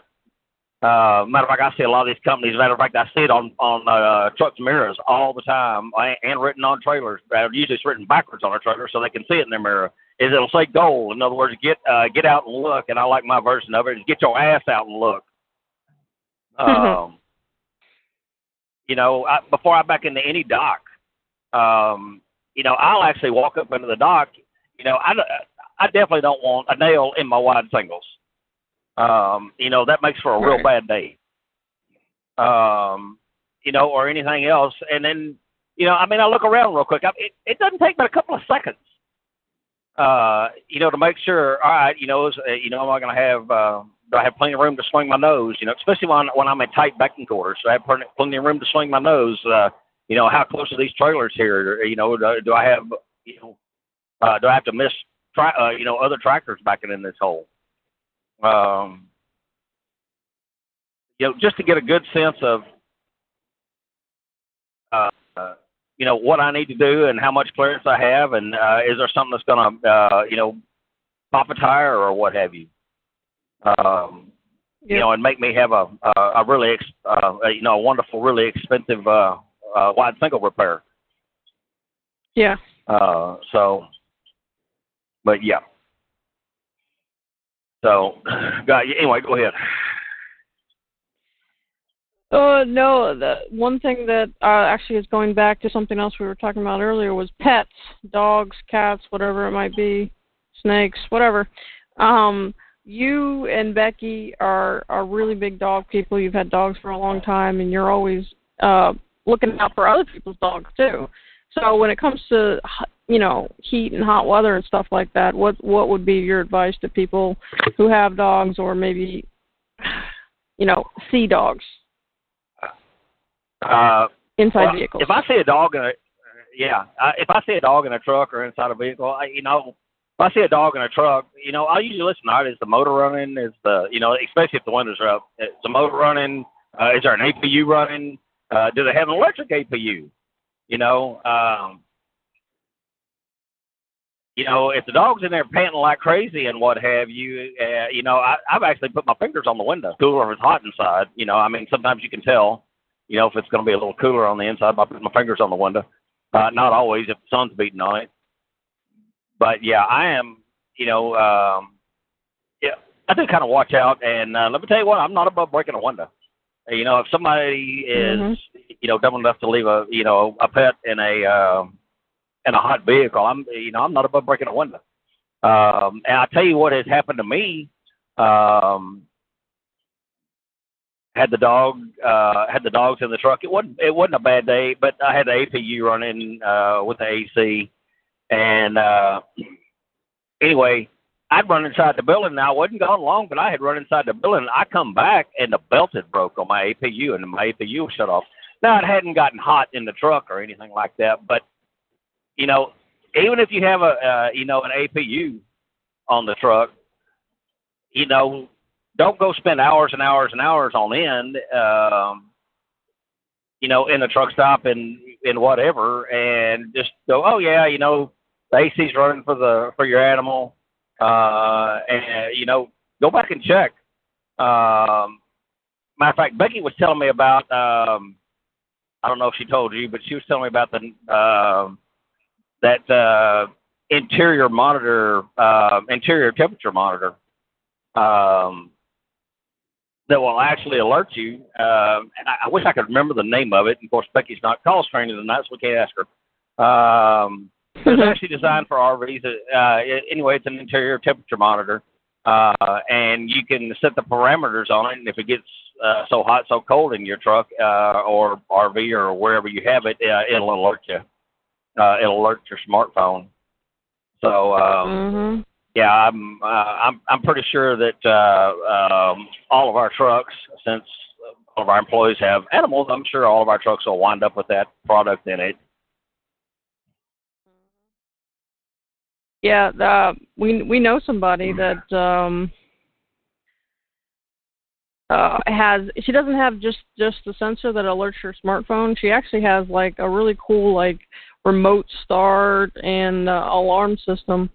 uh, matter of fact, I see a lot of these companies. Matter of fact, I see it on on uh, trucks mirrors all the time, and, and written on trailers. Uh, usually, it's written backwards on a trailer so they can see it in their mirror is it'll say goal. In other words, get uh, get out and look. And I like my version of it is get your ass out and look. Um, you know, I, before I back into any dock, um, you know, I'll actually walk up into the dock. You know, I I definitely don't want a nail in my wide singles. Um, you know, that makes for a real bad day. Um, you know, or anything else. And then, you know, I mean, I look around real quick. I, it, it doesn't take but a couple of seconds uh, you know, to make sure, all right, you know, is, uh, you know, am I going to have, uh, do I have plenty of room to swing my nose? You know, especially when when I'm in tight backing quarters, so I have plenty, plenty of room to swing my nose. Uh, you know, how close are these trailers here? You know, do, do I have, you know, uh, do I have to miss, tra- uh, you know, other tractors backing in this hole? Um, you know, just to get a good sense of, uh, uh you know what I need to do and how much clearance I have, and uh, is there something that's going to uh, you know pop a tire or what have you. Um, yeah. You know, and make me have a a, a really ex, uh, you know a wonderful, really expensive uh, uh, wide single repair. Yeah. Uh, so, but yeah. So, God, anyway, go ahead. Uh, no, the one thing that uh, actually is going back to something else we were talking about earlier was pets, dogs, cats, whatever it might be, snakes, whatever. Um, you and Becky are are really big dog people. You've had dogs for a long time, and you're always uh, looking out for other people's dogs too. So when it comes to you know heat and hot weather and stuff like that, what what would be your advice to people who have dogs or maybe you know see dogs Uh, inside well, vehicles? If I see a dog in a, yeah, uh, if I see a dog in a truck or inside a vehicle, I, you know, if I see a dog in a truck, you know, I usually listen. Right, is the motor running? Is the, you know, especially if the windows are up, is the motor running? Uh, is there an APU running? Uh, do they have an electric APU? You know, um, you know, if the dog's in there panting like crazy and what have you, uh, you know, I, I've actually put my fingers on the window, cooler if it's hot inside. You know, I mean, sometimes you can tell, you know, if it's going to be a little cooler on the inside by putting my fingers on the window. Uh, not always if the sun's beating on it. But yeah, I am, you know, um, yeah, I do kind of watch out. And uh, let me tell you what, I'm not above breaking a window. You know, if somebody is, Mhm. you know, dumb enough to leave a, you know, a pet in a, um, in a hot vehicle, I'm, you know, I'm not above breaking a window. Um, and I tell you what has happened to me. Um, had the dog, uh, had the dogs in the truck. It wasn't, it wasn't a bad day, but I had the APU running uh, with the AC, and uh, anyway, I'd run inside the building. Now I wasn't gone long, but I had run inside the building. I come back and the belt had broke on my APU, and my APU was shut off. Now it hadn't gotten hot in the truck or anything like that, but you know, even if you have a uh, you know an APU on the truck, you know, don't go spend hours and hours and hours on end, um, you know, in the truck stop and and whatever, and just go, oh yeah, you know, the AC's running for the for your animal, uh, and you know, go back and check. Um, matter of fact, Becky was telling me about. Um, I don't know if she told you, but she was telling me about the um that uh, interior monitor, uh, interior temperature monitor. Um, that will actually alert you. Um, and I, I wish I could remember the name of it. And of course, Becky's not call training tonight, so we can't ask her. Um, it's actually designed for RVs. Uh, anyway, it's an interior temperature monitor, uh, and you can set the parameters on it. And if it gets uh, so hot, so cold in your truck uh, or RV or wherever you have it, uh, it'll alert you. Uh, it'll alert your smartphone. So um, mhm. Yeah, I'm uh, I'm I'm pretty sure that uh, um, all of our trucks, since all of our employees have animals, I'm sure all of our trucks will wind up with that product in it. Yeah, uh, we we know somebody that um uh has she doesn't have just just the sensor that alerts your smartphone. She actually has like a really cool like remote start and uh, alarm system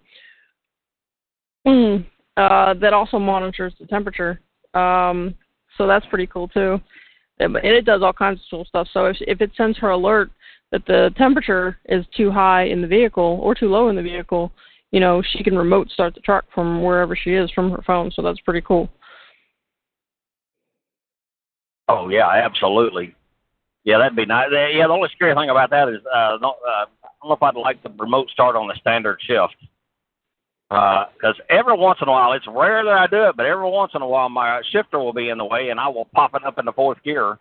uh that also monitors the temperature. Um so that's pretty cool too. And it does all kinds of cool stuff. So if if it sends her alert that the temperature is too high in the vehicle or too low in the vehicle, you know, she can remote start the truck from wherever she is from her phone. So that's pretty cool. Oh yeah, absolutely. Yeah, that'd be nice. Yeah, the only scary thing about that is uh, no, uh, I don't know if I'd like the remote start on the standard shift. Because every once in a while, it's rare that I do it, but every once in a while, my shifter will be in the way, and I will pop it up in the fourth gear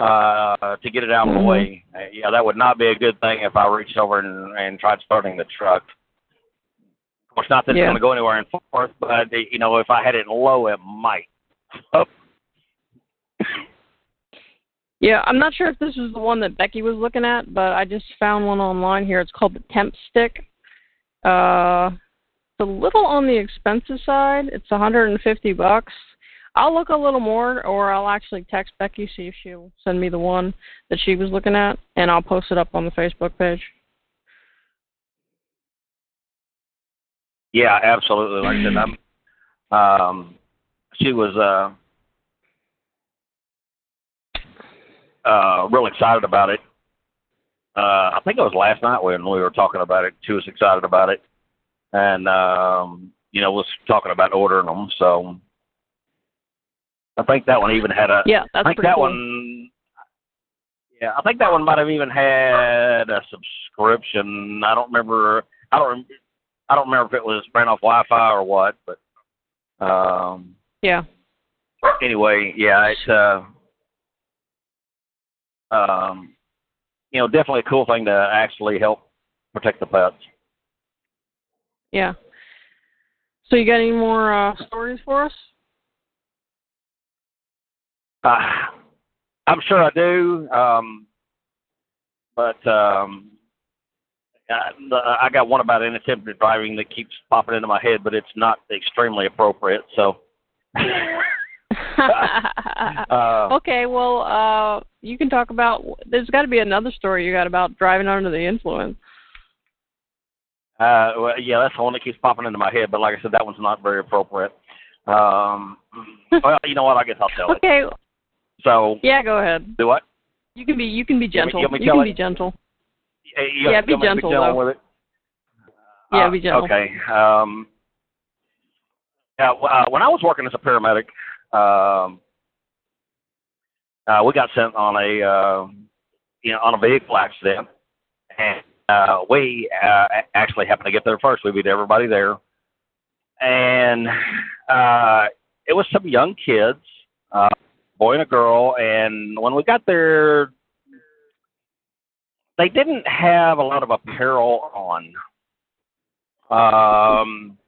uh, to get it out of the Mhm. way. Uh, yeah, that would not be a good thing if I reached over and, and tried starting the truck. Of course, not that it's going to go anywhere in fourth, but you know, if I had it low, it might. Oh, Yeah, I'm not sure if this is the one that Becky was looking at, but I just found one online here. It's called the Temp Stick. Uh, a little on the expensive side. It's 150 bucks. I'll look a little more, or I'll actually text Becky see if she'll send me the one that she was looking at, and I'll post it up on the Facebook page. Yeah, absolutely. Like I said, I'm, um, she was uh, uh, real excited about it. Uh, I think it was last night when we were talking about it. She was excited about it, and um, you know was talking about ordering them. So I think that one even had a. Yeah, that's I think that cool. one. Yeah, I think that one might have even had a subscription. I don't remember. I don't. I don't remember if it was ran off Wi-Fi or what, but um, Yeah. anyway, yeah, it's uh, um, you know, definitely a cool thing to actually help protect the pets. Yeah. So you got any more uh, stories for us? Uh, I'm sure I do, um, but um, I, I got one about inattentive driving that keeps popping into my head, but it's not extremely appropriate. So, uh, okay, well, uh, you can talk about. There's got to be another story you got about driving under the influence. Uh, well, yeah, that's the one that keeps popping into my head. But like I said, that one's not very appropriate. Um, well, you know what? I guess I'll tell it. Okay, So, yeah, go ahead. do what? You can be you can be You want me- gentle. you You can it? be gentle. Hey, you Yeah, be me to gentle, though. with it. Yeah, Uh, be gentle. Okay. Um, yeah, uh, when I was working as a paramedic, um, uh, we got sent on a uh, you know on a vehicle accident, and uh, we uh, actually happened to get there first. We beat everybody there, and uh, it was some young kids, uh, boy and a girl, and when we got there, they didn't have a lot of apparel on. Um.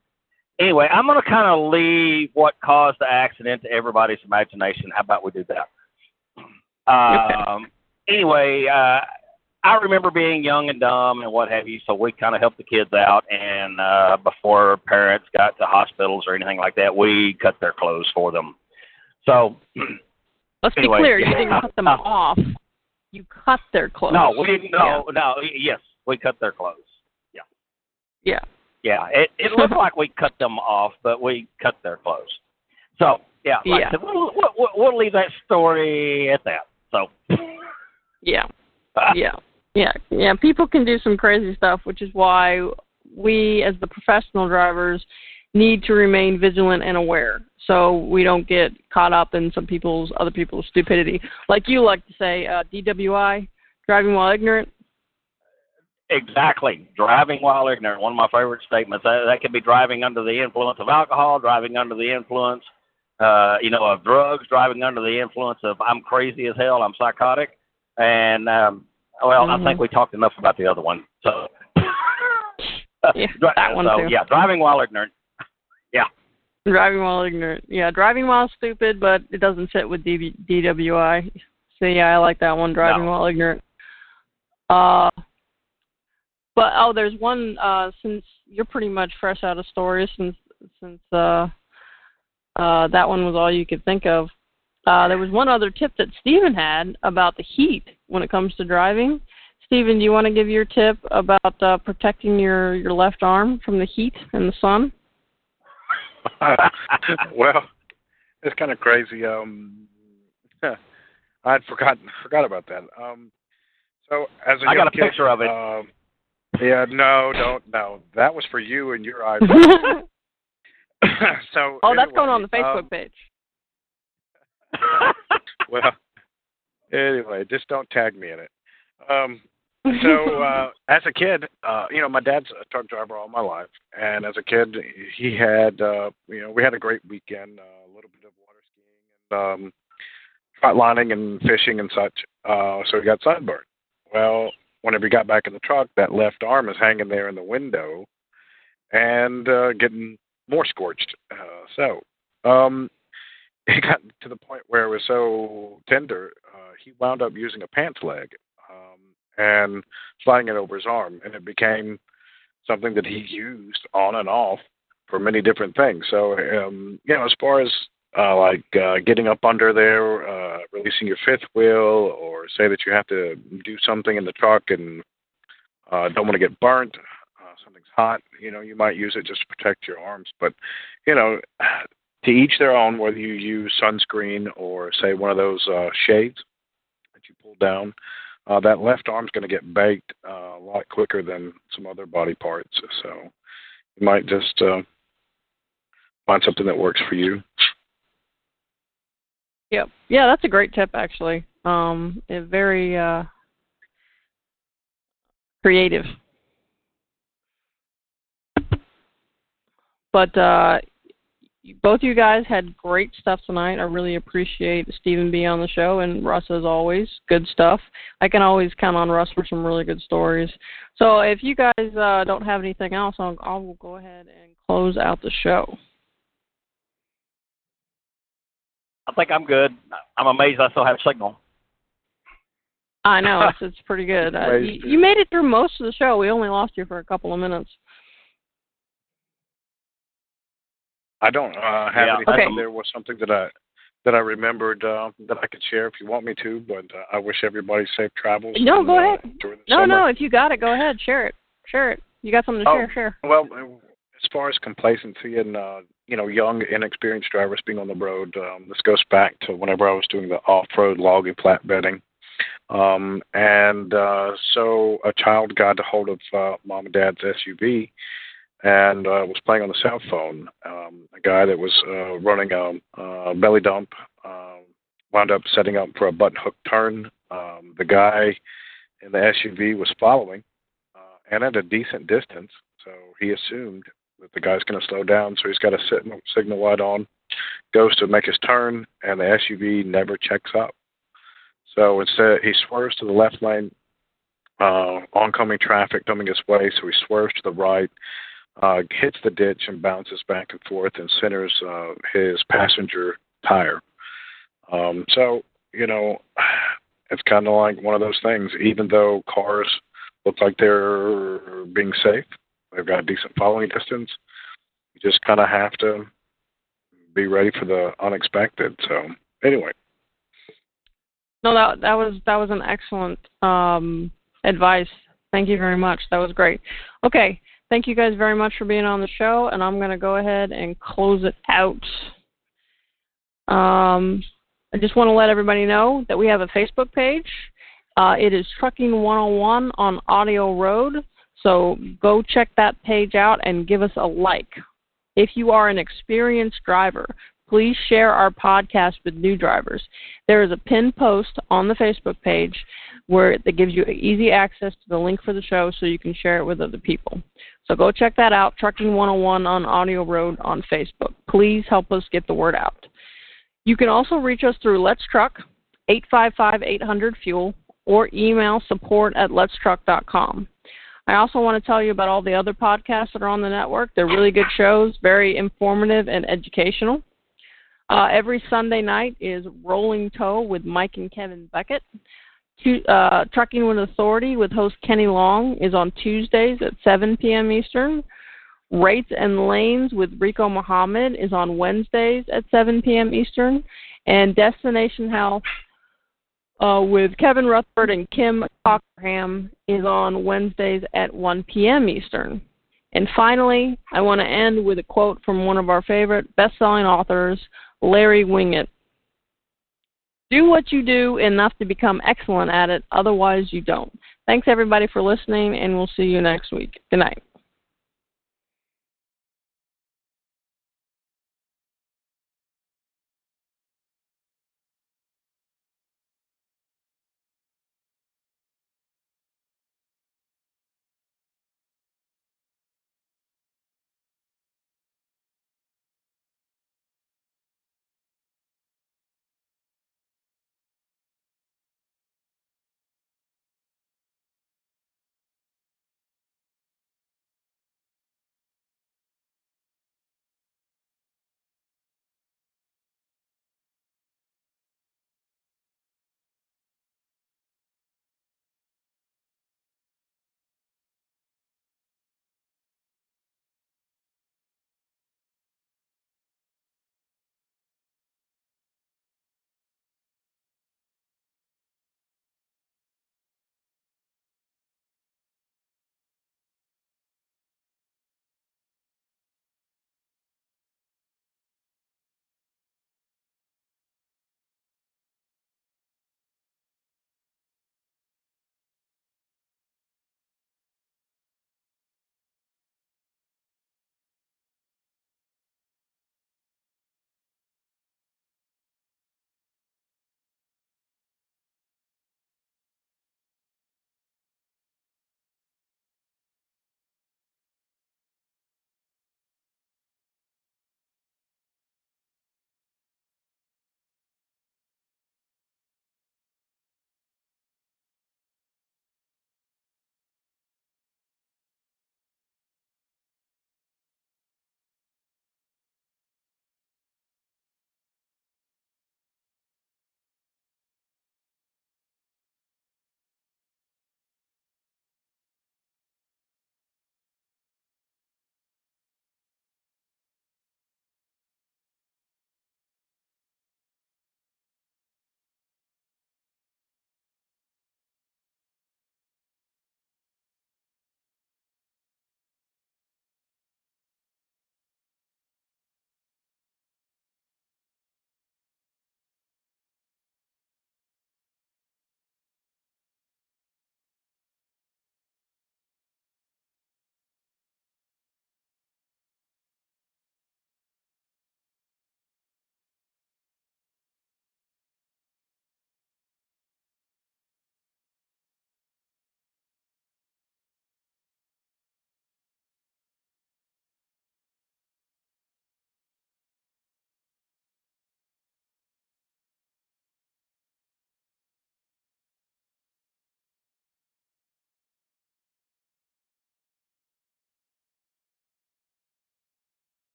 Anyway, I'm going to kind of leave what caused the accident to everybody's imagination. How about we do that? Um. Anyway, uh, I remember being young and dumb and what have you, so we kind of helped the kids out. And uh, before parents got to hospitals or anything like that, we cut their clothes for them. So Let's be Anyway, clear. You didn't cut them off. You cut their clothes. no, we didn't. No, no. Yes, we cut their clothes. Yeah. Yeah, it it looked like we cut them off, but we cut their clothes. So yeah, like Yeah. Said, we'll, we'll, we'll leave that story at that. So Yeah. yeah, yeah, yeah. People can do some crazy stuff, which is why we, as the professional drivers, need to remain vigilant and aware, so we don't get caught up in some people's other people's stupidity. Like you like to say, uh, DWI, driving while ignorant. exactly, driving while ignorant. One of my favorite statements. That, that could be driving under the influence of alcohol, driving under the influence, uh, you know, of drugs, driving under the influence of I'm crazy as hell, I'm psychotic, and um, well, I Mhm. think we talked enough about the other one. So Yeah, that one so too. yeah, driving while ignorant. Yeah. Driving while ignorant. Yeah, driving while stupid, but it doesn't fit with DB, DWI. So yeah, I like that one. Driving No. while ignorant. Uh, but oh, there's one. Uh, since you're pretty much fresh out of stories, since since uh, uh, that one was all you could think of. Uh, there was one other tip that Stephen had about the heat when it comes to driving. Stephen, do you want to give your tip about uh, protecting your your left arm from the heat and the sun? well, it's kind of crazy. Um, I'd forgotten forgot about that. Um, so as a I got young a kid, picture of it. Um, yeah, no, don't no. That was for you and your iPhone. so Oh, that's going on the Facebook um, page. well, anyway, just don't tag me in it. Um, so uh, as a kid, uh, you know, my dad's a truck driver all my life, and as a kid, he had, uh, you know, we had a great weekend, uh, a little bit of water skiing and um, trot lining and fishing and such. Uh, so he got sunburned. Well, whenever he got back in the truck, that left arm is hanging there in the window and uh, getting more scorched. Uh, so um, it got to the point where it was so tender, uh, he wound up using a pants leg um, and sliding it over his arm, and it became something that he used on and off for many different things. So, um, you know, as far as uh, like uh, getting up under there, uh, releasing your fifth wheel, or say that you have to do something in the truck and uh, don't want to get burnt, uh, something's hot, you know, you might use it just to protect your arms. But, you know, to each their own, whether you use sunscreen or, say, one of those uh, shades that you pull down. Uh, that left arm's going to get baked uh, a lot quicker than some other body parts. So, you might just uh, find something that works for you. Yep. Yeah, that's a great tip actually. Um, very uh, creative. But uh, both you guys had great stuff tonight. I really appreciate Stephen being on the show and Russ as always. Good stuff. I can always count on Russ for some really good stories. So if you guys uh, don't have anything else, I'll, I'll go ahead and close out the show. I think I'm good. I'm amazed I still have signal. I know it's it's pretty good. Uh, you, you made it through most of the show. We only lost you for a couple of minutes. I don't uh, have Yeah. anything. Okay. There was something that I that I remembered uh, that I could share if you want me to, but uh, I wish everybody safe travels. No, and, go uh, ahead. No, summer. no. If you got it, go ahead. Share it. Share it. You got something to Oh. share? Share. Well, as far as complacency and uh, you know young, inexperienced drivers being on the road, um, this goes back to whenever I was doing the off-road logging flatbedding, um, and uh, so a child got a hold of uh, mom and dad's SUV and uh, was playing on the cell phone. Um, a guy that was uh, running a, a belly dump um, wound up setting up for a button hook turn. Um, the guy in the SUV was following uh, and at a decent distance, so he assumed that the guy's going to slow down. So he's got a signal, signal light on, goes to make his turn, and the SUV never checks up. So instead, he swerves to the left lane, uh, oncoming traffic coming his way, so he swerves to the right, uh, hits the ditch and bounces back and forth and centers uh, his passenger tire. Um, so, you know, it's kind of like one of those things. Even though cars look like they're being safe, they've got a decent following distance, you just kind of have to be ready for the unexpected. So, anyway. No, that that was that was an excellent um, advice. Thank you very much. That was great. Okay, thank you guys very much for being on the show, and I'm going to go ahead and close it out. Um, I just want to let everybody know that we have a Facebook page. Uh, it is Trucking 101 on Audio Road. So go check that page out and give us a like. If you are an experienced driver, please share our podcast with new drivers. There is a pinned post on the Facebook page where that gives you easy access to the link for the show so you can share it with other people. So go check that out, Trucking 101 on Audio Road on Facebook. Please help us get the word out. You can also reach us through Let's Truck, 855-800-FUEL, or email support at letstruck.com. I also want to tell you about all the other podcasts that are on the network. They're really good shows, very informative and educational. Uh, every Sunday night is Rolling Toe with Mike and Kevin Beckett. Tu- uh, Trucking with Authority with host Kenny Long is on Tuesdays at 7 p.m. Eastern. Rates and Lanes with Rico Muhammad is on Wednesdays at 7 p.m. Eastern. And Destination Health uh, with Kevin Rutherford and Kim Cockerham is on Wednesdays at 1 p.m. Eastern. And finally, I want to end with a quote from one of our favorite best-selling authors, Larry Winget. Do what you do enough to become excellent at it, otherwise you don't. Thanks everybody for listening, and we'll see you next week. Good night.